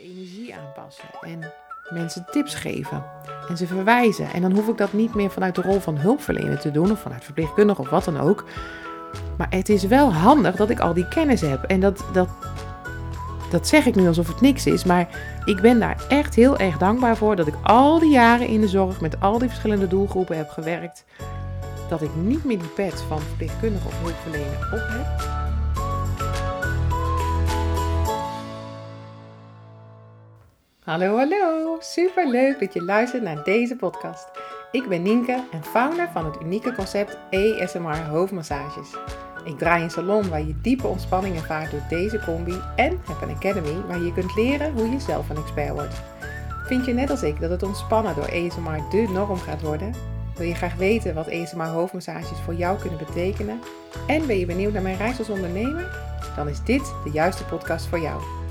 energie aanpassen en mensen tips geven en ze verwijzen. En dan hoef ik dat niet meer vanuit de rol van hulpverlener te doen of vanuit verpleegkundige of wat dan ook. Maar het is wel handig dat ik al die kennis heb. En dat, dat, dat zeg ik nu alsof het niks is. Maar ik ben daar echt heel erg dankbaar voor dat ik al die jaren in de zorg met al die verschillende doelgroepen heb gewerkt. Dat ik niet meer die pet van verpleegkundige of hulpverlener op heb. Hallo, hallo. Super leuk dat je luistert naar deze podcast. Ik ben Nienke en founder van het unieke concept ESMR hoofdmassages. Ik draai een salon waar je diepe ontspanning ervaart door deze combi en heb een academy waar je kunt leren hoe je zelf een expert wordt. Vind je net als ik dat het ontspannen door ESMR de norm gaat worden? Wil je graag weten wat ESMR hoofdmassages voor jou kunnen betekenen? En ben je benieuwd naar mijn reis als ondernemer? Dan is dit de juiste podcast voor jou.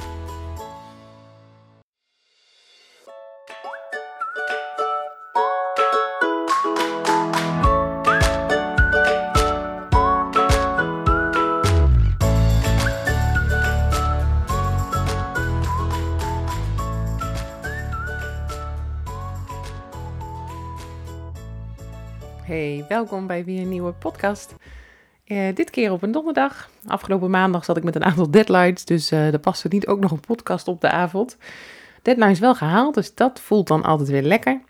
Welkom bij weer een nieuwe podcast. Uh, dit keer op een donderdag. Afgelopen maandag zat ik met een aantal deadlines, dus uh, er paste niet ook nog een podcast op de avond. Deadline is wel gehaald, dus dat voelt dan altijd weer lekker.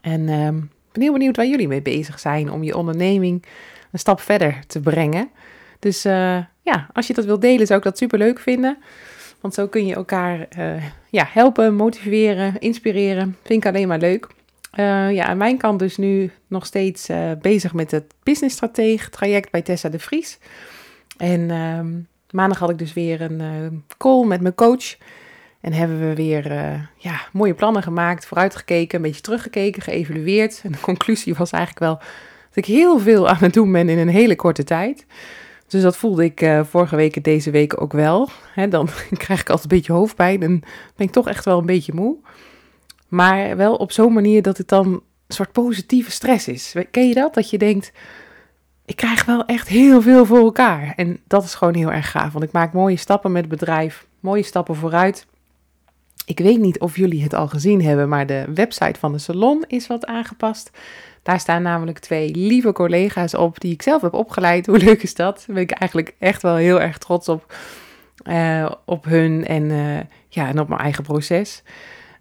En uh, ben heel benieuwd waar jullie mee bezig zijn om je onderneming een stap verder te brengen. Dus uh, ja, als je dat wilt delen, zou ik dat super leuk vinden. Want zo kun je elkaar ja, helpen, motiveren, inspireren. Vind ik alleen maar leuk. Uh, ja, aan mijn kant dus nu nog steeds uh, bezig met het business stratege traject bij Tessa de Vries. En uh, maandag had ik dus weer een uh, call met mijn coach. En hebben we weer ja, mooie plannen gemaakt, vooruitgekeken, een beetje teruggekeken, geëvalueerd. En de conclusie was eigenlijk wel dat ik heel veel aan het doen ben in een hele korte tijd. Dus dat voelde ik vorige week en deze week ook wel. Dan krijg ik altijd een beetje hoofdpijn en ben ik toch echt wel een beetje moe. Maar wel op zo'n manier dat het dan een soort positieve stress is. Ken je dat? Dat je denkt, ik krijg wel echt heel veel voor elkaar. En dat is gewoon heel erg gaaf. Want ik maak mooie stappen met het bedrijf. Mooie stappen vooruit. Ik weet niet of jullie het al gezien hebben, maar de website van de salon is wat aangepast. Daar staan namelijk twee lieve collega's op die ik zelf heb opgeleid. Hoe leuk is dat? Daar ben ik eigenlijk echt wel heel erg trots op. Uh, op hun en, uh, ja, en op mijn eigen proces.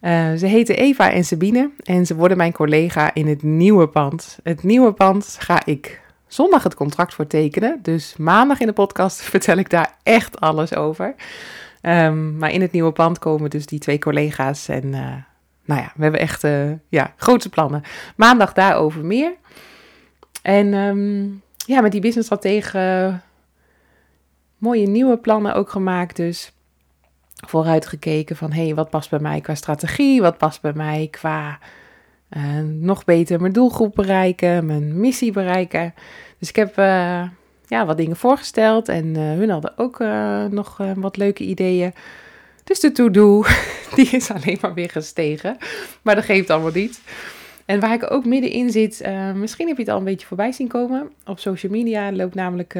Uh, ze heten Eva en Sabine en ze worden mijn collega in het nieuwe pand. Het nieuwe pand ga ik zondag het contract voor tekenen. Dus maandag in de podcast vertel ik daar echt alles over. Um, maar in het nieuwe pand komen dus die twee collega's. En uh, nou ja, we hebben echt uh, ja, grote plannen. Maandag daarover meer. En um, ja, met die businessstrategen mooie nieuwe plannen ook gemaakt dus vooruitgekeken van hé, hey, wat past bij mij qua strategie, wat past bij mij qua uh, nog beter mijn doelgroep bereiken, mijn missie bereiken. Dus ik heb uh, ja, wat dingen voorgesteld en uh, hun hadden ook nog wat leuke ideeën. Dus de to-do, die is alleen maar weer gestegen. Maar dat geeft allemaal niet. En waar ik ook middenin zit, misschien heb je het al een beetje voorbij zien komen. Op social media loopt namelijk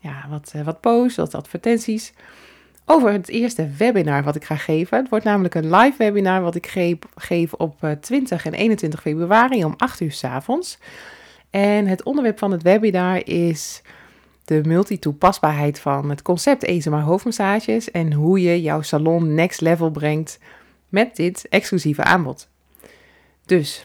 ja, wat, wat posts, wat advertenties over het eerste webinar wat ik ga geven. Het wordt namelijk een live webinar wat ik geef, op 20 en 21 februari om 8 uur s avonds. En het onderwerp van het webinar is de multitoepasbaarheid van het concept ESMA hoofdmassages en hoe je jouw salon next level brengt met dit exclusieve aanbod. Dus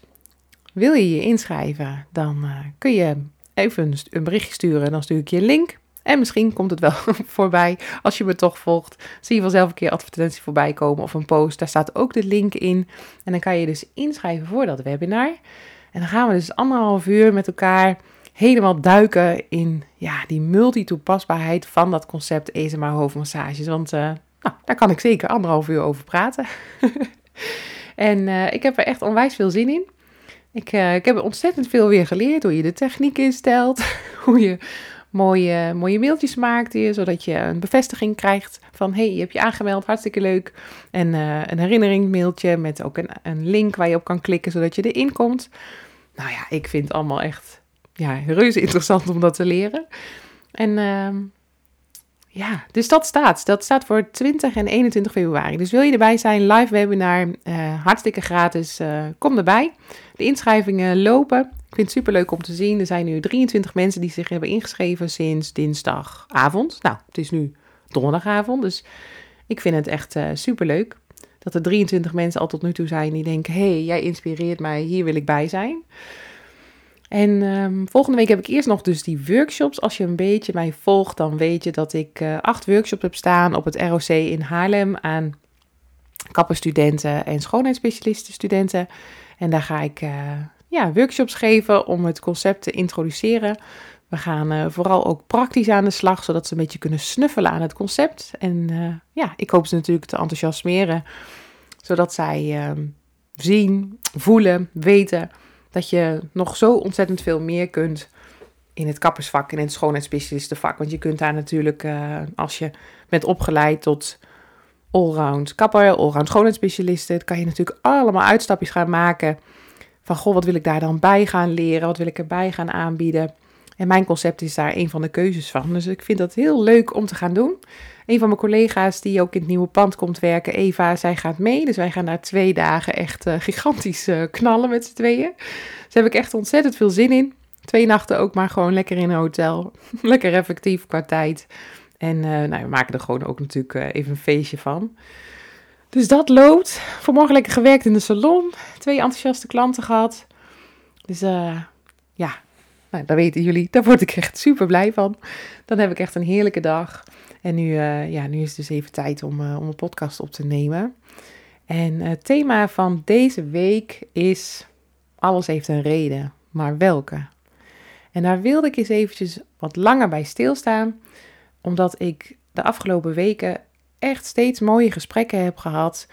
wil je je inschrijven, dan uh, kun je even een berichtje sturen. Dan stuur ik je een link. En misschien komt het wel voorbij als je me toch volgt. Zie je vanzelf een keer advertentie voorbij komen of een post. Daar staat ook de link in. En dan kan je dus inschrijven voor dat webinar. En dan gaan we dus anderhalf uur met elkaar helemaal duiken in ja, die multitoepasbaarheid van dat concept ESMA hoofdmassages. Want uh, nou, daar kan ik zeker anderhalf uur over praten. en uh, ik heb er echt onwijs veel zin in. Ik, uh, ik heb ontzettend veel weer geleerd. Hoe je de techniek instelt. hoe je mooie, mooie mailtjes maakt, zodat je een bevestiging krijgt van hey, je hebt je aangemeld, hartstikke leuk. En uh, een herinnering mailtje met ook een, een link waar je op kan klikken, zodat je erin komt. Nou ja, ik vind het allemaal echt ja, reuze interessant om dat te leren. En uh, ja, dus dat staat. Dat staat voor 20 en 21 februari. Dus wil je erbij zijn, live webinar, uh, hartstikke gratis. Uh, kom erbij. De inschrijvingen lopen. Ik vind het super leuk om te zien. Er zijn nu 23 mensen die zich hebben ingeschreven sinds dinsdagavond. Nou, het is nu donderdagavond, dus ik vind het echt uh, super leuk. Dat er 23 mensen al tot nu toe zijn die denken: hey, jij inspireert mij, hier wil ik bij zijn. En um, volgende week heb ik eerst nog dus die workshops. Als je een beetje mij volgt, dan weet je dat ik uh, acht workshops heb staan op het ROC in Haarlem aan kapperstudenten en schoonheidsspecialistenstudenten. En daar ga ik uh, ja, workshops geven om het concept te introduceren. We gaan uh, vooral ook praktisch aan de slag, zodat ze een beetje kunnen snuffelen aan het concept. En ja, ik hoop ze natuurlijk te enthousiasmeren, zodat zij zien, voelen, weten dat je nog zo ontzettend veel meer kunt in het kappersvak en in het schoonheidsspecialistenvak. Want je kunt daar natuurlijk, uh, als je bent opgeleid tot allround kapper, allround schoonheidsspecialisten, kan je natuurlijk allemaal uitstapjes gaan maken. Van goh, wat wil ik daar dan bij gaan leren? Wat wil ik erbij gaan aanbieden? En mijn concept is daar een van de keuzes van. Dus ik vind dat heel leuk om te gaan doen. Een van mijn collega's die ook in het nieuwe pand komt werken, Eva, zij gaat mee. Dus wij gaan daar twee dagen echt uh, gigantisch uh, knallen met z'n tweeën. Dus daar heb ik echt ontzettend veel zin in. Twee nachten ook maar gewoon lekker in een hotel. lekker effectief qua tijd. En uh, nou, we maken er gewoon ook natuurlijk even een feestje van. Dus dat loopt. Vanmorgen lekker gewerkt in de salon. Twee enthousiaste klanten gehad. Dus ja, nou, dat weten jullie. Daar word ik echt super blij van. Dan heb ik echt een heerlijke dag. En nu, uh, ja, nu is het dus even tijd om, uh, om een podcast op te nemen. En het thema van deze week is: alles heeft een reden, maar welke? En daar wilde ik eens eventjes wat langer bij stilstaan, omdat ik de afgelopen weken echt steeds mooie gesprekken heb gehad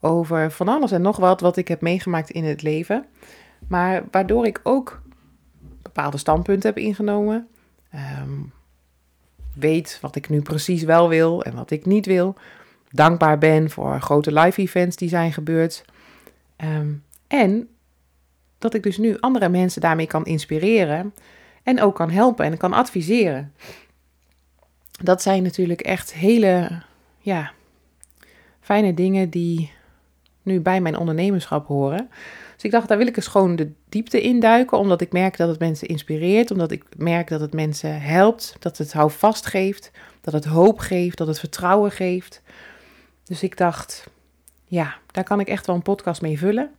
over van alles en nog wat wat ik heb meegemaakt in het leven. Maar waardoor ik ook bepaalde standpunten heb ingenomen. Um, weet wat ik nu precies wel wil en wat ik niet wil. Dankbaar ben voor grote live events die zijn gebeurd. Um, en dat ik dus nu andere mensen daarmee kan inspireren en ook kan helpen en kan adviseren. Dat zijn natuurlijk echt hele ja, fijne dingen die nu bij mijn ondernemerschap horen. Dus ik dacht, daar wil ik eens gewoon de diepte induiken, omdat ik merk dat het mensen inspireert, omdat ik merk dat het mensen helpt, dat het houvast geeft, dat het hoop geeft, dat het vertrouwen geeft. Dus ik dacht, ja, daar kan ik echt wel een podcast mee vullen.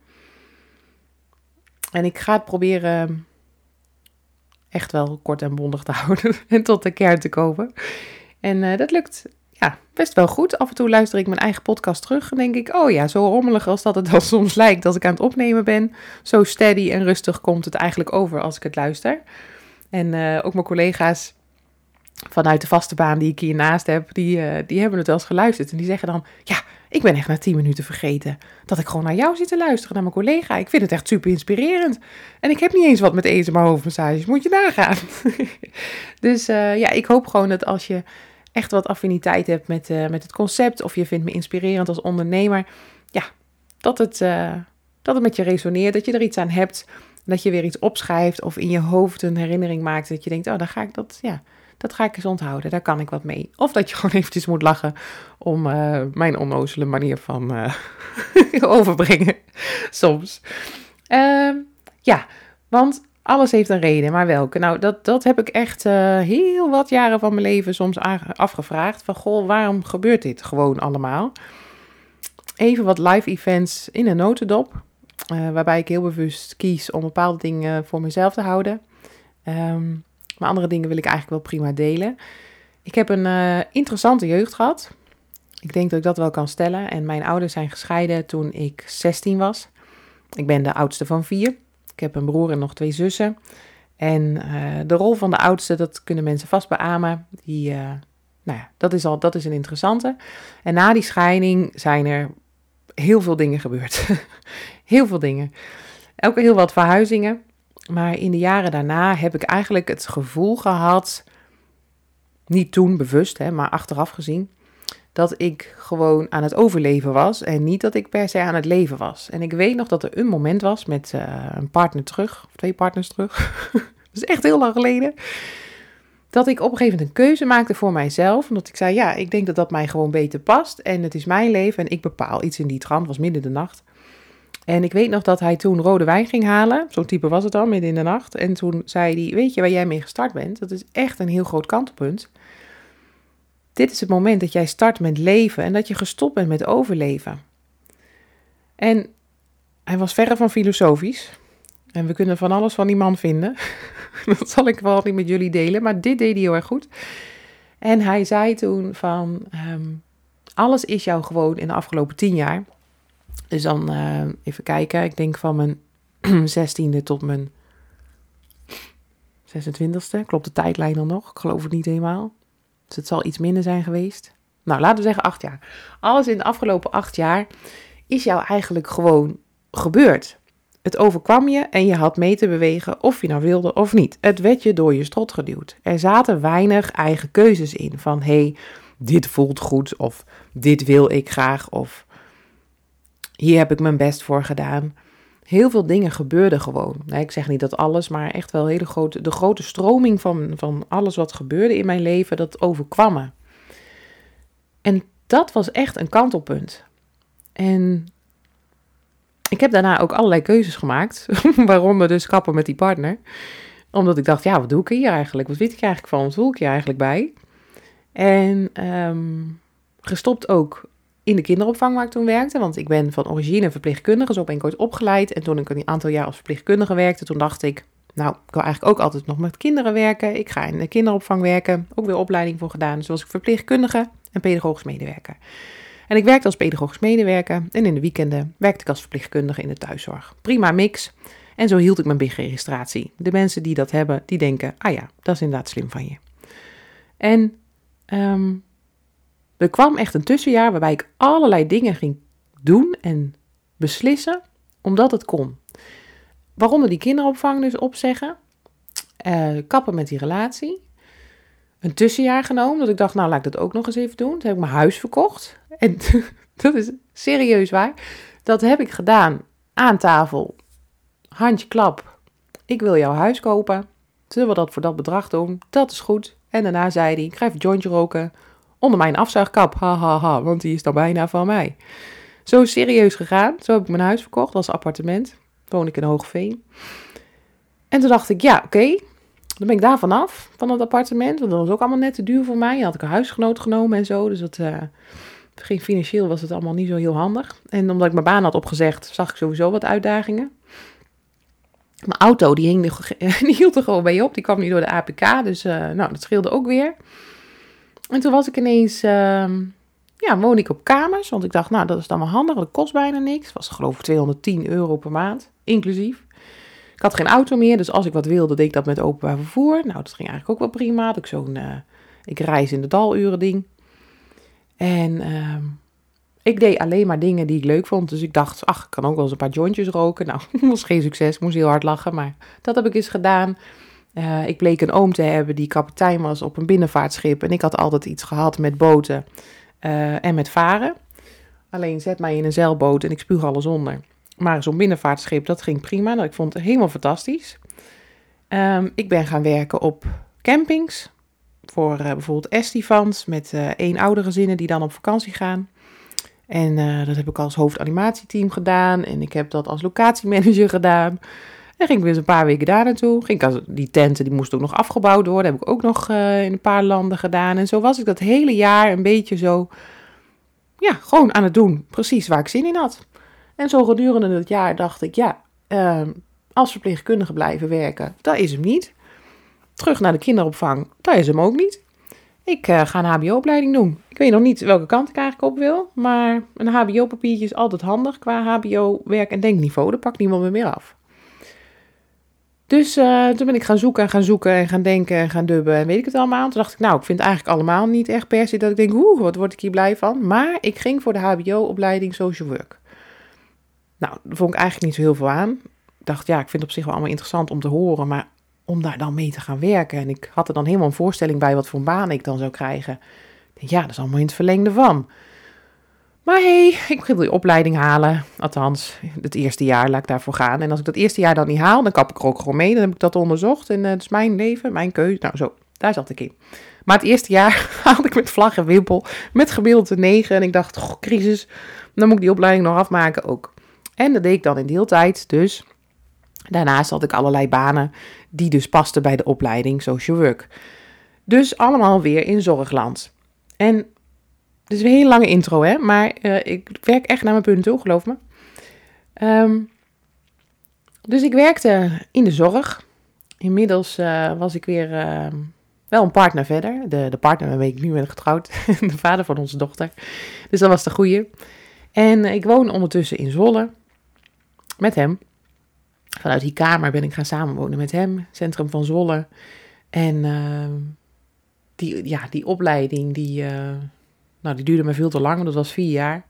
En ik ga het proberen echt wel kort en bondig te houden en tot de kern te komen. En uh, dat lukt ja, best wel goed. Af en toe luister ik mijn eigen podcast terug en denk ik, oh ja, zo rommelig als dat het dan soms lijkt als ik aan het opnemen ben, zo steady en rustig komt het eigenlijk over als ik het luister. En uh, ook mijn collega's vanuit de vaste baan die ik hiernaast heb, die, uh, die hebben het wel eens geluisterd. En die zeggen dan, ja, ik ben echt na tien minuten vergeten dat ik gewoon naar jou zit te luisteren, naar mijn collega. Ik vind het echt super inspirerend. En ik heb niet eens wat met eten maar hoofdmassages, moet je nagaan. dus uh, ja, ik hoop gewoon dat als je echt wat affiniteit hebt met, uh, met het concept, of je vindt me inspirerend als ondernemer, ja, dat het, uh, dat het met je resoneert, dat je er iets aan hebt, dat je weer iets opschrijft of in je hoofd een herinnering maakt, dat je denkt, oh, dan ga ik dat, ja, dat ga ik eens onthouden, daar kan ik wat mee. Of dat je gewoon eventjes moet lachen om uh, mijn onnozele manier van overbrengen, soms. Ehm, ja, want alles heeft een reden, maar welke? Nou, dat, dat heb ik echt uh, heel wat jaren van mijn leven soms afgevraagd. Van, goh, waarom gebeurt dit gewoon allemaal? Even wat live events in een notendop. Uh, waarbij ik heel bewust kies om bepaalde dingen voor mezelf te houden. Um, maar andere dingen wil ik eigenlijk wel prima delen. Ik heb een uh, interessante jeugd gehad. Ik denk dat ik dat wel kan stellen. En mijn ouders zijn gescheiden toen ik 16 was. Ik ben de oudste van vier. Ik heb een broer en nog twee zussen. En uh, de rol van de oudste, dat kunnen mensen vast beamen. Die, uh, nou ja, dat is al dat is een interessante. En na die scheiding zijn er heel veel dingen gebeurd. heel veel dingen. Ook heel wat verhuizingen. Maar in de jaren daarna heb ik eigenlijk het gevoel gehad, niet toen bewust, hè, maar achteraf gezien, dat ik gewoon aan het overleven was en niet dat ik per se aan het leven was. En ik weet nog dat er een moment was met uh, een partner terug, of twee partners terug. dat is echt heel lang geleden. dat ik op een gegeven moment een keuze maakte voor mijzelf. Omdat ik zei, ja, ik denk dat dat mij gewoon beter past. En het is mijn leven en ik bepaal iets in die trant. was midden de nacht. En ik weet nog dat hij toen rode wijn ging halen. Zo'n type was het dan, midden in de nacht. En toen zei hij, weet je waar jij mee gestart bent? Dat is echt een heel groot kantelpunt. Dit is het moment dat jij start met leven en dat je gestopt bent met overleven. En hij was verre van filosofisch. En we kunnen van alles van die man vinden. dat zal ik wel niet met jullie delen, maar dit deed hij heel erg goed. En hij zei toen van, ehm, alles is jou gewoon in de afgelopen tien jaar. Dus dan uh, even kijken, ik denk van mijn zestiende tot mijn 26e. Klopt de tijdlijn dan nog? Ik geloof het niet helemaal. Dus het zal iets minder zijn geweest. Nou, laten we zeggen acht jaar. Alles in de afgelopen acht jaar is jou eigenlijk gewoon gebeurd. Het overkwam je en je had mee te bewegen of je nou wilde of niet. Het werd je door je strot geduwd. Er zaten weinig eigen keuzes in van hé, hey, dit voelt goed of dit wil ik graag of hier heb ik mijn best voor gedaan. Heel veel dingen gebeurden gewoon. Ik zeg niet dat alles, maar echt wel hele grote, de grote stroming van, van alles wat gebeurde in mijn leven, dat overkwam me. En dat was echt een kantelpunt. En ik heb daarna ook allerlei keuzes gemaakt, waaronder dus kappen met die partner. Omdat ik dacht, ja, wat doe ik hier eigenlijk? Wat weet ik eigenlijk van? Wat voel ik hier eigenlijk bij? En um, gestopt ook in de kinderopvang waar ik toen werkte. Want ik ben van origine verpleegkundige, zo ben ik ooit opgeleid. En toen ik een aantal jaar als verpleegkundige werkte, toen dacht ik... Nou, ik wil eigenlijk ook altijd nog met kinderen werken. Ik ga in de kinderopvang werken. Ook weer opleiding voor gedaan. Dus was ik verpleegkundige en pedagogisch medewerker. En ik werkte als pedagogisch medewerker. En in de weekenden werkte ik als verpleegkundige in de thuiszorg. Prima mix. En zo hield ik mijn BIG-registratie. De mensen die dat hebben, die denken, ah ja, dat is inderdaad slim van je. En um, er kwam echt een tussenjaar waarbij ik allerlei dingen ging doen en beslissen, omdat het kon. Waaronder die kinderopvang dus opzeggen, uh, kappen met die relatie. Een tussenjaar genomen, dat ik dacht, nou laat ik dat ook nog eens even doen. Toen heb ik mijn huis verkocht. En dat is serieus waar. Dat heb ik gedaan aan tafel. Handje klap. Ik wil jouw huis kopen. Zullen we dat voor dat bedrag doen? Dat is goed. En daarna zei hij, ik ga even jointje roken onder mijn afzuigkap. Ha, ha, ha, want die is dan bijna van mij. Zo serieus gegaan. Zo heb ik mijn huis verkocht als appartement. Woon ik in Hoogveen. En toen dacht ik, ja, oké. Dan ben ik daar vanaf, van het appartement. Want dat was ook allemaal net te duur voor mij. Dan had ik een huisgenoot genomen en zo. Dus dat, uh, ging financieel was het allemaal niet zo heel handig. En omdat ik mijn baan had opgezegd, zag ik sowieso wat uitdagingen. Mijn auto, die, hing, hield er gewoon bij op. Die kwam niet door de APK. Dus uh, nou, dat scheelde ook weer. En toen was ik ineens, uh, ja, woon ik op kamers. Want ik dacht, nou, dat is dan wel handig, het kost bijna niks. Was geloof ik 210 euro per maand, inclusief. Ik had geen auto meer, dus als ik wat wilde, deed ik dat met openbaar vervoer. Nou, dat ging eigenlijk ook wel prima. ik zo'n, uh, ik reis in de daluren ding. En uh, ik deed alleen maar dingen die ik leuk vond. Dus ik dacht, ach, ik kan ook wel eens een paar jointjes roken. Nou, dat was geen succes, moest heel hard lachen, maar dat heb ik eens gedaan. Uh, ik bleek een oom te hebben die kapitein was op een binnenvaartschip. En ik had altijd iets gehad met boten uh, en met varen. Alleen zet mij in een zeilboot en ik spuug alles onder. Maar zo'n binnenvaartschip, dat ging prima. Nou, ik vond het helemaal fantastisch. Um, ik ben gaan werken op campings. Voor uh, bijvoorbeeld estivans met één oude gezinnen die dan op vakantie gaan. En dat heb ik als hoofdanimatieteam gedaan. En ik heb dat als locatiemanager gedaan. En ging ik weer een paar weken daar naartoe. Ging die tenten die moesten ook nog afgebouwd worden. Heb ik ook nog uh, in een paar landen gedaan. En zo was ik dat hele jaar een beetje zo, ja, gewoon aan het doen. Precies waar ik zin in had. En zo gedurende het jaar dacht ik, ja, uh, als verpleegkundige blijven werken, dat is hem niet. Terug naar de kinderopvang, dat is hem ook niet. Ik uh, ga een HBO-opleiding doen. Ik weet nog niet welke kant ik eigenlijk op wil. Maar een HBO-papiertje is altijd handig qua HBO-werk en denkniveau. Dat pakt niemand meer af. Dus uh, toen ben ik gaan zoeken en gaan zoeken en gaan denken en gaan dubben en weet ik het allemaal. Toen dacht ik, nou, ik vind het eigenlijk allemaal niet echt per se dat ik denk, oeh, wat word ik hier blij van. Maar ik ging voor de HBO-opleiding Social Work. Nou, daar vond ik eigenlijk niet zo heel veel aan. Ik dacht, ja, ik vind het op zich wel allemaal interessant om te horen, maar om daar dan mee te gaan werken. En ik had er dan helemaal een voorstelling bij wat voor een baan ik dan zou krijgen. Ja, dat is allemaal in het verlengde van. Maar hey, ik wil die opleiding halen. Althans, het eerste jaar laat ik daarvoor gaan. En als ik dat eerste jaar dan niet haal, dan kap ik er ook gewoon mee. Dan heb ik dat onderzocht. En uh, het is mijn leven, mijn keuze. Nou, zo. daar zat ik in. Maar het eerste jaar haalde ik met vlag en wimpel, met gemiddelde 9. En ik dacht, goh, crisis, dan moet ik die opleiding nog afmaken ook. En dat deed ik dan in deeltijd, dus daarnaast had ik allerlei banen die dus pasten bij de opleiding social work. Dus allemaal weer in zorgland. En het is een hele lange intro, hè, maar uh, ik werk echt naar mijn punt toe, geloof me. Um, dus ik werkte in de zorg. Inmiddels uh, was ik weer uh, wel een partner verder. De, de partner waarmee ik nu ben getrouwd. de vader van onze dochter. Dus dat was de goeie. En ik woon ondertussen in Zwolle. Met hem. Vanuit die kamer ben ik gaan samenwonen met hem. Centrum van Zwolle. En uh, die, ja, die opleiding, die, nou, die duurde me veel te lang. Dat was vier jaar.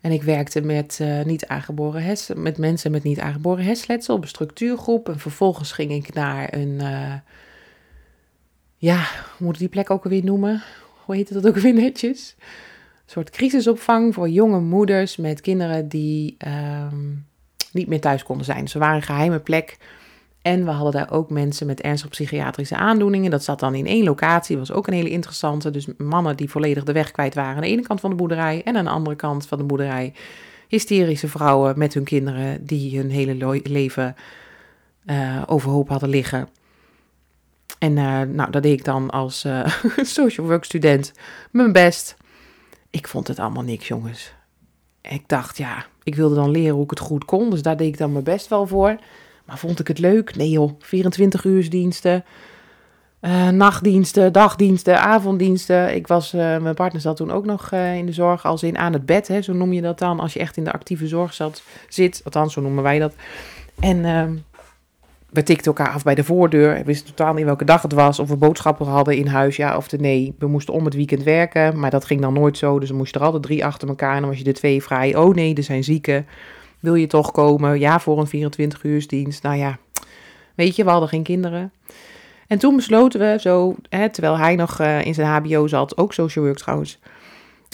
En ik werkte met, uh, niet aangeboren met mensen met niet aangeboren hersenletsel op een structuurgroep. En vervolgens ging ik naar een, uh, ja, hoe moet ik die plek ook alweer noemen? Hoe heet dat ook weer netjes? Een soort crisisopvang voor jonge moeders met kinderen die um, niet meer thuis konden zijn. Dus we waren een geheime plek en we hadden daar ook mensen met ernstige psychiatrische aandoeningen. Dat zat dan in één locatie. Was ook een hele interessante. Dus mannen die volledig de weg kwijt waren aan de ene kant van de boerderij. En aan de andere kant van de boerderij hysterische vrouwen met hun kinderen die hun hele leven uh, overhoop hadden liggen. En uh, nou, dat deed ik dan als uh, social work student mijn best. Ik vond het allemaal niks, jongens. Ik dacht, ja, ik wilde dan leren hoe ik het goed kon. Dus daar deed ik dan mijn best wel voor. Maar vond ik het leuk? Nee joh, 24 uursdiensten, uh, nachtdiensten, dagdiensten, avonddiensten. Ik was, uh, mijn partner zat toen ook nog uh, in de zorg, als in aan het bed, hè, zo noem je dat dan, als je echt in de actieve zorg zat, zit. Althans, zo noemen wij dat. En ehm, we tikten elkaar af bij de voordeur. We wisten totaal niet welke dag het was, of we boodschappen hadden in huis, ja of nee. We moesten om het weekend werken, maar dat ging dan nooit zo. Dus we moesten er altijd drie achter elkaar en dan was je de twee vrij. Oh nee, er zijn zieken. Wil je toch komen? Ja, voor een 24 uursdienst. Nou ja, weet je, we hadden geen kinderen. En toen besloten we zo, hè, terwijl hij nog uh, in zijn HBO zat, ook social work trouwens.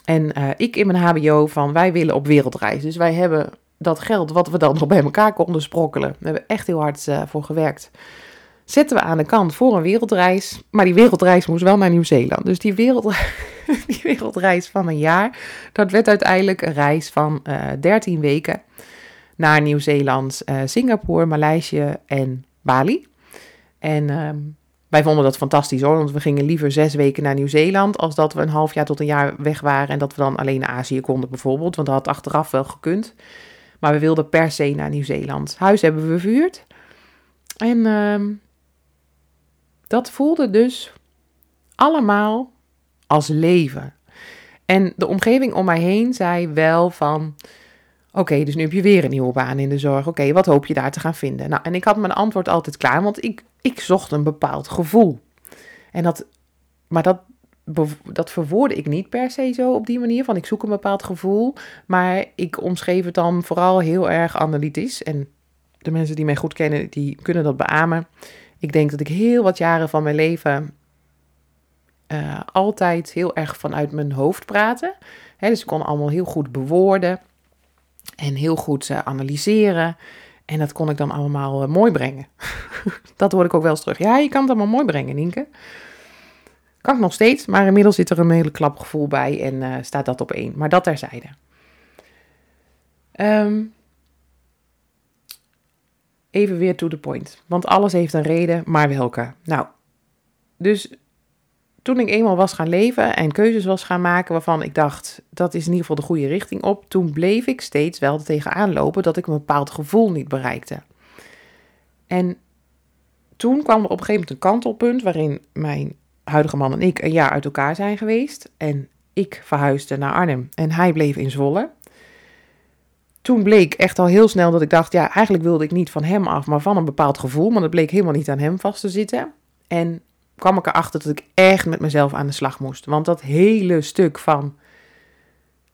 En uh, ik in mijn HBO van wij willen op wereldreis. Dus wij hebben dat geld wat we dan nog bij elkaar konden sprokkelen. We hebben echt heel hard uh, voor gewerkt. Zetten we aan de kant voor een wereldreis. Maar die wereldreis moest wel naar Nieuw-Zeeland. Dus die, die wereldreis van een jaar, dat werd uiteindelijk een reis van 13 weken naar Nieuw-Zeeland, uh, Singapore, Maleisië en Bali. En uh, wij vonden dat fantastisch hoor, want we gingen liever zes weken naar Nieuw-Zeeland als dat we een half jaar tot een jaar weg waren en dat we dan alleen naar Azië konden bijvoorbeeld, want dat had achteraf wel gekund. Maar we wilden per se naar Nieuw-Zeeland. Huis hebben we verhuurd. En uh, dat voelde dus allemaal als leven. En de omgeving om mij heen zei wel van Oké, dus nu heb je weer een nieuwe baan in de zorg. Oké, wat hoop je daar te gaan vinden? Nou, en ik had mijn antwoord altijd klaar, want ik, ik zocht een bepaald gevoel. En dat, maar dat, dat verwoordde ik niet per se zo op die manier, van ik zoek een bepaald gevoel. Maar ik omschreef het dan vooral heel erg analytisch. En de mensen die mij goed kennen, die kunnen dat beamen. Ik denk dat ik heel wat jaren van mijn leven uh, altijd heel erg vanuit mijn hoofd praten. dus ik kon allemaal heel goed bewoorden. En heel goed uh, analyseren. En dat kon ik dan allemaal uh, mooi brengen. dat hoor ik ook wel eens terug. Ja, je kan het allemaal mooi brengen, Nienke. Kan ik nog steeds, maar inmiddels zit er een hele klap gevoel bij en uh, staat dat op één. Maar dat terzijde. Um, even weer to the point. Want alles heeft een reden, maar welke? Nou, dus toen ik eenmaal was gaan leven en keuzes was gaan maken waarvan ik dacht, dat is in ieder geval de goede richting op, toen bleef ik steeds wel tegenaan lopen dat ik een bepaald gevoel niet bereikte. En toen kwam er op een gegeven moment een kantelpunt waarin mijn huidige man en ik een jaar uit elkaar zijn geweest. En ik verhuisde naar Arnhem en hij bleef in Zwolle. Toen bleek echt al heel snel dat ik dacht, ja, eigenlijk wilde ik niet van hem af, maar van een bepaald gevoel. Maar dat bleek helemaal niet aan hem vast te zitten. En kwam ik erachter dat ik echt met mezelf aan de slag moest. Want dat hele stuk van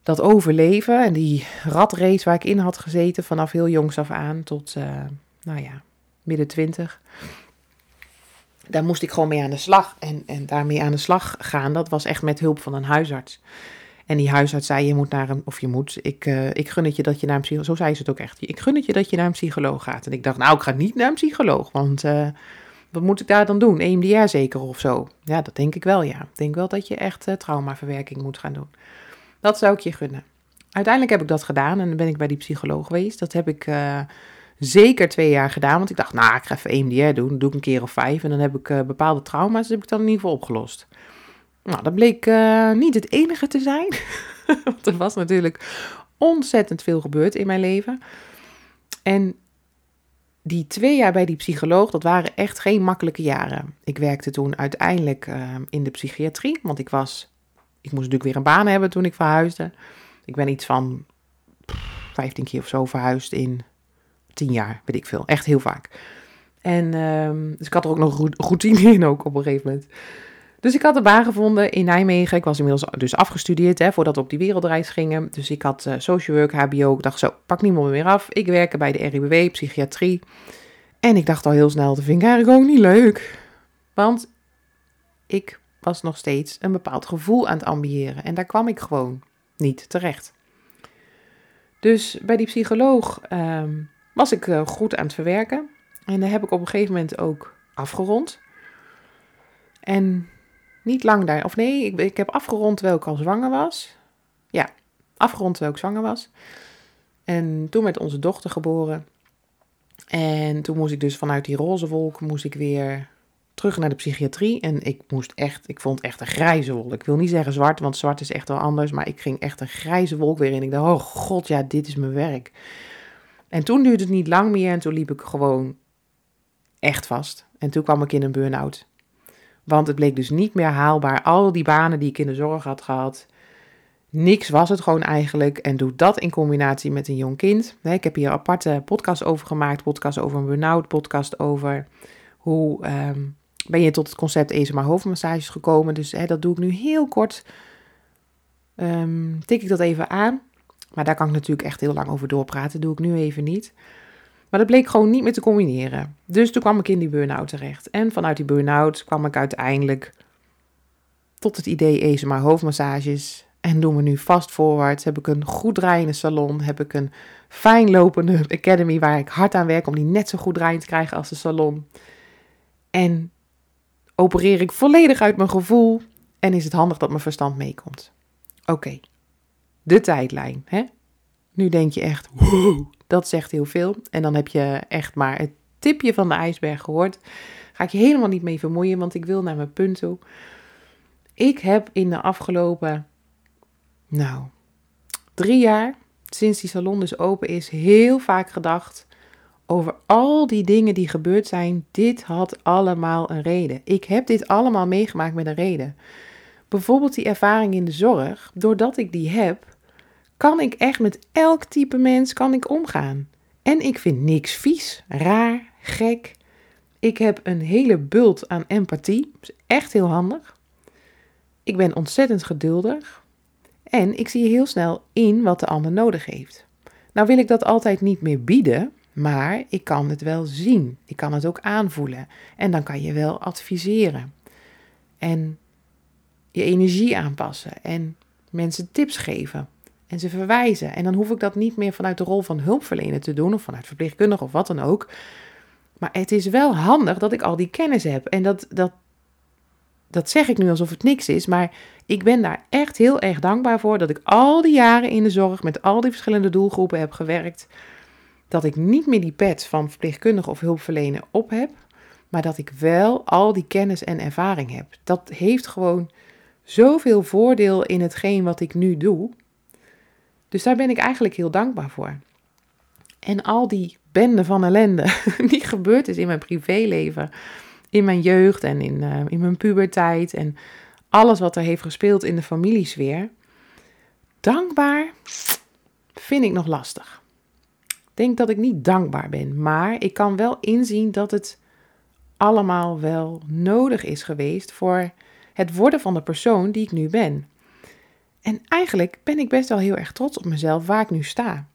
dat overleven en die ratrace waar ik in had gezeten vanaf heel jongs af aan tot, uh, nou ja, midden twintig. Daar moest ik gewoon mee aan de slag. En, en daarmee aan de slag gaan, dat was echt met hulp van een huisarts. En die huisarts zei, je moet naar een, of je moet, ik, uh, ik gun het je dat je naar een psycholoog, zo zei ze het ook echt. Ik gun het je dat je naar een psycholoog gaat. En ik dacht, nou, ik ga niet naar een psycholoog, want... Uh, wat moet ik daar dan doen? EMDR zeker of zo? Ja, dat denk ik wel, ja. Ik denk wel dat je echt uh, traumaverwerking moet gaan doen. Dat zou ik je gunnen. Uiteindelijk heb ik dat gedaan en dan ben ik bij die psycholoog geweest. Dat heb ik uh, zeker twee jaar gedaan, want ik dacht, nou, ik ga even EMDR doen. Dat doe ik een keer of vijf en dan heb ik uh, bepaalde trauma's, heb ik dan in ieder geval opgelost. Nou, dat bleek niet het enige te zijn. want er was natuurlijk ontzettend veel gebeurd in mijn leven. En die twee jaar bij die psycholoog, dat waren echt geen makkelijke jaren. Ik werkte toen uiteindelijk uh, in de psychiatrie, want ik was, ik moest natuurlijk weer een baan hebben toen ik verhuisde. Ik ben iets van 15 keer of zo verhuisd in 10 jaar, weet ik veel. Echt heel vaak. En uh, dus ik had er ook nog routine in ook op een gegeven moment. Dus ik had een baan gevonden in Nijmegen. Ik was inmiddels dus afgestudeerd hè, voordat we op die wereldreis gingen. Dus ik had uh, social work, HBO. Ik dacht zo, pak niemand meer af. Ik werk bij de RIBW, psychiatrie. En ik dacht al heel snel, dat vind ik ook niet leuk. Want ik was nog steeds een bepaald gevoel aan het ambiëren. En daar kwam ik gewoon niet terecht. Dus bij die psycholoog um, was ik uh, goed aan het verwerken. En daar heb ik op een gegeven moment ook afgerond. En niet lang daar. Of nee, ik, ik heb afgerond terwijl ik al zwanger was. Ja, afgerond terwijl ik zwanger was. En toen werd onze dochter geboren. En toen moest ik dus vanuit die roze wolk moest ik weer terug naar de psychiatrie. En ik moest echt, ik vond echt een grijze wolk. Ik wil niet zeggen zwart, want zwart is echt wel anders. Maar ik ging echt een grijze wolk weer in. Ik dacht, oh god, ja, dit is mijn werk. En toen duurde het niet lang meer en toen liep ik gewoon echt vast. En toen kwam ik in een burn-out. Want het bleek dus niet meer haalbaar. Al die banen die ik in de zorg had gehad, niks was het gewoon eigenlijk. En doe dat in combinatie met een jong kind. Ik heb hier een aparte podcast over gemaakt. Podcast over een burn-out, podcast over hoe um, ben je tot het concept ESMA hoofdmassages gekomen. Dus hè, dat doe ik nu heel kort. Um, tik ik dat even aan. Maar daar kan ik natuurlijk echt heel lang over doorpraten. doe ik nu even niet. Maar dat bleek gewoon niet meer te combineren. Dus toen kwam ik in die burn-out terecht. En vanuit die burn-out kwam ik uiteindelijk tot het idee ESMA hoofdmassages. En doen we nu fast forward. Heb ik een goed draaiende salon. Heb ik een fijn lopende academy waar ik hard aan werk om die net zo goed draaiend te krijgen als de salon. En opereer ik volledig uit mijn gevoel. En is het handig dat mijn verstand meekomt. Oké, de tijdlijn. Hè? Nu denk je echt, wow, dat zegt heel veel. En dan heb je echt maar het tipje van de ijsberg gehoord. Ga ik je helemaal niet mee vermoeien, want ik wil naar mijn punt toe. Ik heb in de afgelopen, nou, drie jaar, sinds die salon dus open is, heel vaak gedacht over al die dingen die gebeurd zijn. Dit had allemaal een reden. Ik heb dit allemaal meegemaakt met een reden. Bijvoorbeeld die ervaring in de zorg. Doordat ik die heb, kan ik echt met elk type mens kan ik omgaan. En ik vind niks vies, raar, gek. Ik heb een hele bult aan empathie. Is echt heel handig. Ik ben ontzettend geduldig. En ik zie heel snel in wat de ander nodig heeft. Nou wil ik dat altijd niet meer bieden, maar ik kan het wel zien. Ik kan het ook aanvoelen. En dan kan je wel adviseren. En je energie aanpassen. En mensen tips geven en ze verwijzen. En dan hoef ik dat niet meer vanuit de rol van hulpverlener te doen of vanuit verpleegkundige of wat dan ook. Maar het is wel handig dat ik al die kennis heb. En dat, dat, dat zeg ik nu alsof het niks is, maar ik ben daar echt heel erg dankbaar voor dat ik al die jaren in de zorg met al die verschillende doelgroepen heb gewerkt. Dat ik niet meer die pet van verpleegkundige of hulpverlener op heb, maar dat ik wel al die kennis en ervaring heb. Dat heeft gewoon zoveel voordeel in hetgeen wat ik nu doe. Dus daar ben ik eigenlijk heel dankbaar voor. En al die bende van ellende die gebeurd is in mijn privéleven, in mijn jeugd en in, uh, in mijn puberteit en alles wat er heeft gespeeld in de familiesfeer. Dankbaar vind ik nog lastig. Ik denk dat ik niet dankbaar ben, maar ik kan wel inzien dat het allemaal wel nodig is geweest voor het worden van de persoon die ik nu ben. En eigenlijk ben ik best wel heel erg trots op mezelf waar ik nu sta.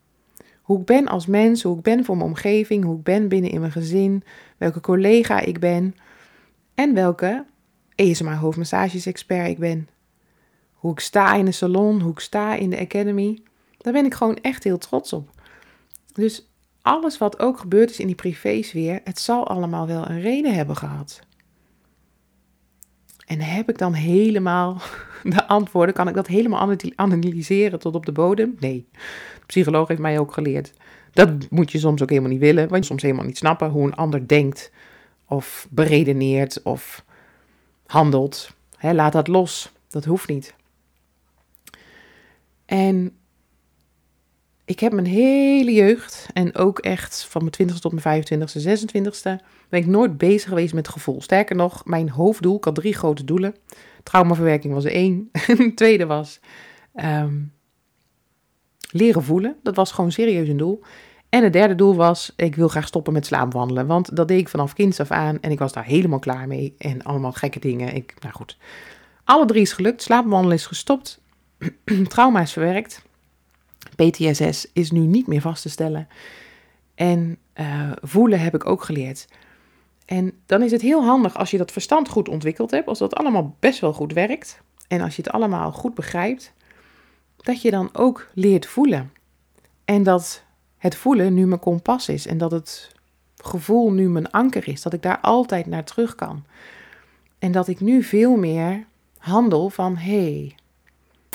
Hoe ik ben als mens, hoe ik ben voor mijn omgeving, hoe ik ben binnen in mijn gezin, welke collega ik ben en welke ESMA hoofdmassages-expert ik ben. Hoe ik sta in de salon, hoe ik sta in de academy, daar ben ik gewoon echt heel trots op. Dus alles wat ook gebeurd is in die privésfeer, het zal allemaal wel een reden hebben gehad. En heb ik dan helemaal de antwoorden? Kan ik dat helemaal analyseren tot op de bodem? Nee. De psycholoog heeft mij ook geleerd. Dat moet je soms ook helemaal niet willen, want je soms helemaal niet snappen hoe een ander denkt, of beredeneert, of handelt. laat dat los. Dat hoeft niet. En ik heb mijn hele jeugd en ook echt van mijn 20ste tot mijn 25ste, 26ste ben ik nooit bezig geweest met gevoel. Sterker nog, mijn hoofddoel, ik had drie grote doelen. Traumaverwerking was één. het tweede was ehm, leren voelen. Dat was gewoon serieus een doel. En het derde doel was, ik wil graag stoppen met slaapwandelen. Want dat deed ik vanaf kinds af aan en ik was daar helemaal klaar mee. En allemaal gekke dingen. Ik, nou goed, alle drie is gelukt. Slaapwandelen is gestopt. Trauma is verwerkt. PTSS is nu niet meer vast te stellen. En uh, voelen heb ik ook geleerd. En dan is het heel handig als je dat verstand goed ontwikkeld hebt, als dat allemaal best wel goed werkt en als je het allemaal goed begrijpt, dat je dan ook leert voelen. En dat het voelen nu mijn kompas is en dat het gevoel nu mijn anker is, dat ik daar altijd naar terug kan. En dat ik nu veel meer handel van hé, hey,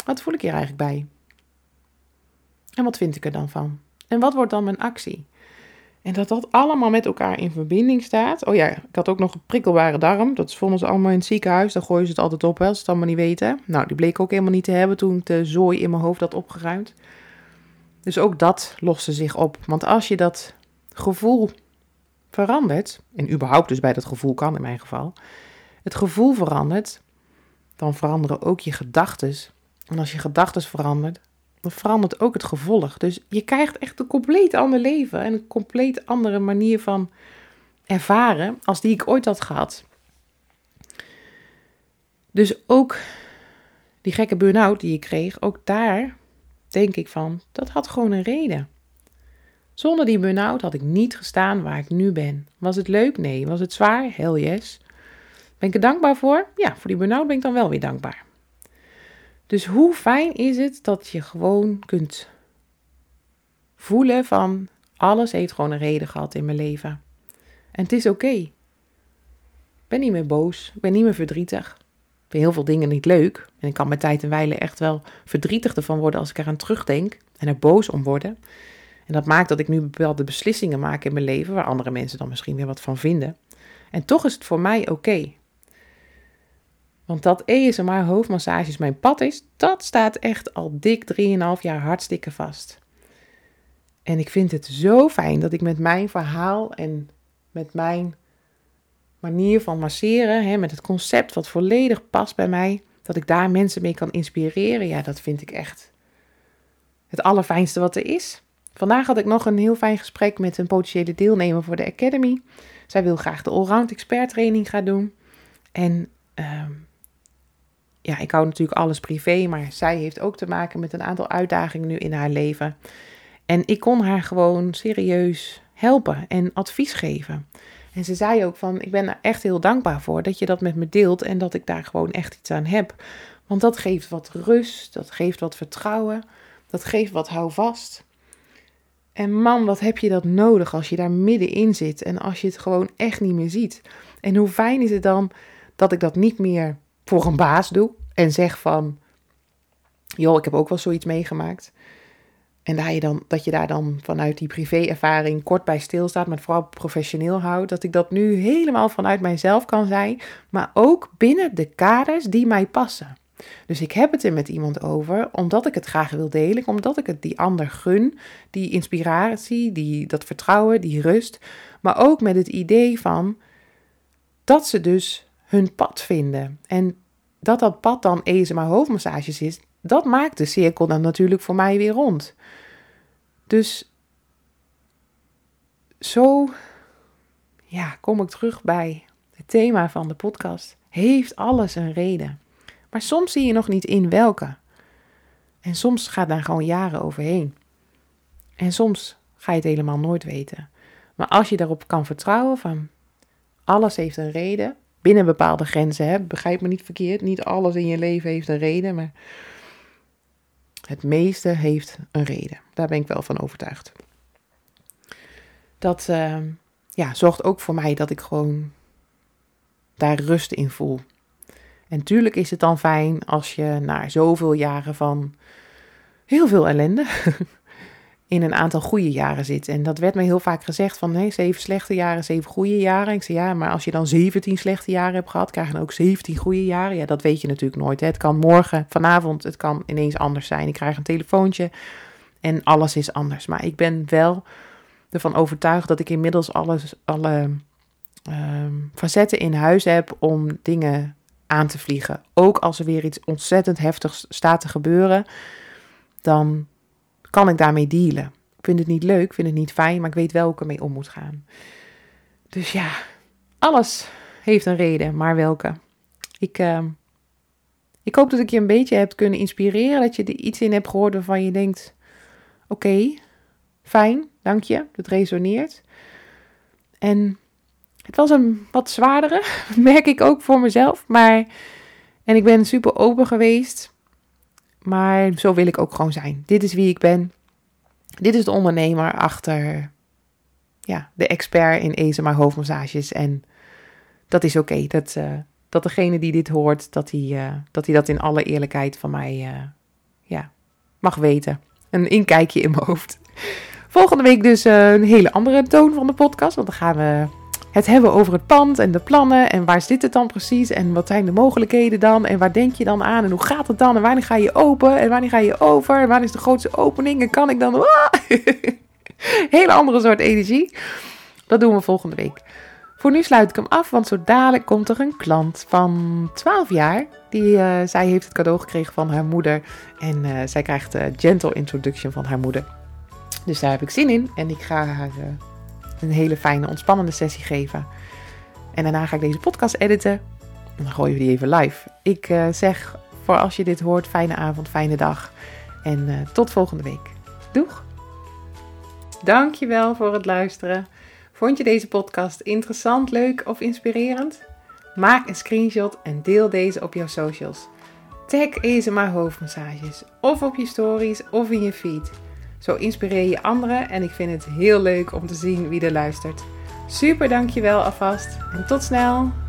wat voel ik hier eigenlijk bij? En wat vind ik er dan van? En wat wordt dan mijn actie? En dat dat allemaal met elkaar in verbinding staat. Oh ja, ik had ook nog een prikkelbare darm. Dat vonden ze allemaal in het ziekenhuis. Daar gooien ze het altijd op, als ze het allemaal niet weten. Nou, die bleek ook helemaal niet te hebben toen de zooi in mijn hoofd had opgeruimd. Dus ook dat loste zich op. Want als je dat gevoel verandert, en überhaupt dus bij dat gevoel kan in mijn geval, het gevoel verandert, dan veranderen ook je gedachten. En als je gedachten verandert, dan verandert ook het gevolg. Dus je krijgt echt een compleet ander leven en een compleet andere manier van ervaren als die ik ooit had gehad. Dus ook die gekke burn-out die ik kreeg, ook daar denk ik van, dat had gewoon een reden. Zonder die burn-out had ik niet gestaan waar ik nu ben. Was het leuk? Nee. Was het zwaar? Hell yes. Ben ik er dankbaar voor? Ja, voor die burn-out ben ik dan wel weer dankbaar. Dus hoe fijn is het dat je gewoon kunt voelen van alles heeft gewoon een reden gehad in mijn leven. En het is oké. Ik ben niet meer boos, ik ben niet meer verdrietig. Ik vind heel veel dingen niet leuk. En ik kan met tijd en wijle echt wel verdrietig ervan worden als ik eraan terugdenk en er boos om worden. En dat maakt dat ik nu bepaalde beslissingen maak in mijn leven, waar andere mensen dan misschien weer wat van vinden. En toch is het voor mij oké. Want dat ESMR hoofdmassages mijn pad is, dat staat echt al dik 3,5 jaar hartstikke vast. En ik vind het zo fijn dat ik met mijn verhaal en met mijn manier van masseren, hè, met het concept wat volledig past bij mij, dat ik daar mensen mee kan inspireren. Ja, dat vind ik echt het allerfijnste wat er is. Vandaag had ik nog een heel fijn gesprek met een potentiële deelnemer voor de Academy. Zij wil graag de Allround Expert training gaan doen. En uh, ja, ik hou natuurlijk alles privé, maar zij heeft ook te maken met een aantal uitdagingen nu in haar leven. En ik kon haar gewoon serieus helpen en advies geven. En ze zei ook van, ik ben er echt heel dankbaar voor dat je dat met me deelt en dat ik daar gewoon echt iets aan heb. Want dat geeft wat rust, dat geeft wat vertrouwen, dat geeft wat houvast. En man, wat heb je dat nodig als je daar middenin zit en als je het gewoon echt niet meer ziet. En hoe fijn is het dan dat ik dat niet meer voor een baas doe en zeg van, joh, ik heb ook wel zoiets meegemaakt. En dat je, dan, dat je daar dan vanuit die privé-ervaring kort bij stilstaat, maar vooral professioneel houdt. Dat ik dat nu helemaal vanuit mijzelf kan zijn, maar ook binnen de kaders die mij passen. Dus ik heb het er met iemand over, omdat ik het graag wil delen, omdat ik het die ander gun, die inspiratie, die, dat vertrouwen, die rust. Maar ook met het idee van dat ze dus hun pad vinden. En dat dat pad dan ESMA hoofdmassages is, dat maakt de cirkel dan natuurlijk voor mij weer rond. Dus zo ja, kom ik terug bij het thema van de podcast. Heeft alles een reden? Maar soms zie je nog niet in welke. En soms gaat daar gewoon jaren overheen. En soms ga je het helemaal nooit weten. Maar als je daarop kan vertrouwen van alles heeft een reden, binnen bepaalde grenzen. Hè? Begrijp me niet verkeerd, niet alles in je leven heeft een reden, maar het meeste heeft een reden. Daar ben ik wel van overtuigd. dat uh, ja, zorgt ook voor mij dat ik gewoon daar rust in voel. En tuurlijk is het dan fijn als je na zoveel jaren van heel veel ellende in een aantal goede jaren zit. En dat werd me heel vaak gezegd van nee, zeven slechte jaren, zeven goede jaren. Ik zei ja, maar als je dan 17 slechte jaren hebt gehad, krijg je dan ook 17 goede jaren. Ja, dat weet je natuurlijk nooit. Hè. Het kan morgen, vanavond, het kan ineens anders zijn. Ik krijg een telefoontje en alles is anders. Maar ik ben wel ervan overtuigd dat ik inmiddels alles, alle Ehm, facetten in huis heb om dingen aan te vliegen. Ook als er weer iets ontzettend heftigs staat te gebeuren, dan kan ik daarmee dealen. Ik vind het niet leuk, vind het niet fijn, maar ik weet wel hoe ermee om moet gaan. Dus ja, alles heeft een reden, maar welke? Ik, uh, ik hoop dat ik je een beetje heb kunnen inspireren, dat je er iets in hebt gehoord waarvan je denkt: oké, fijn, dank je, dat resoneert. En het was een wat zwaardere, merk ik ook voor mezelf. Maar, en ik ben super open geweest. Maar zo wil ik ook gewoon zijn. Dit is wie ik ben. Dit is de ondernemer achter ja, de expert in ESMA hoofdmassages. En dat is oké. Dat, uh, dat degene die dit hoort, dat hij, uh, dat, hij dat in alle eerlijkheid van mij uh, ja, mag weten. Een inkijkje in mijn hoofd. Volgende week dus een hele andere toon van de podcast. Want dan gaan we het hebben over het pand en de plannen en waar zit het dan precies en wat zijn de mogelijkheden dan en waar denk je dan aan en hoe gaat het dan en wanneer ga je open en wanneer ga je over en wanneer is de grootste opening en kan ik dan... Hele andere soort energie. Dat doen we volgende week. Voor nu sluit ik hem af, want zo dadelijk komt er een klant van 12 jaar. Die, uh, zij heeft het cadeau gekregen van haar moeder en uh, zij krijgt de gentle introduction van haar moeder. Dus daar heb ik zin in en ik ga haar... Uh, een hele fijne, ontspannende sessie geven. En daarna ga ik deze podcast editen. En dan gooien we die even live. Ik uh, zeg voor als je dit hoort, fijne avond, fijne dag. En uh, tot volgende week. Doeg! Dankjewel voor het luisteren. Vond je deze podcast interessant, leuk of inspirerend? Maak een screenshot en deel deze op jouw socials. Tag maar hoofdmassages of op je stories of in je feed. Zo inspireer je anderen en ik vind het heel leuk om te zien wie er luistert. Super dankjewel alvast en tot snel!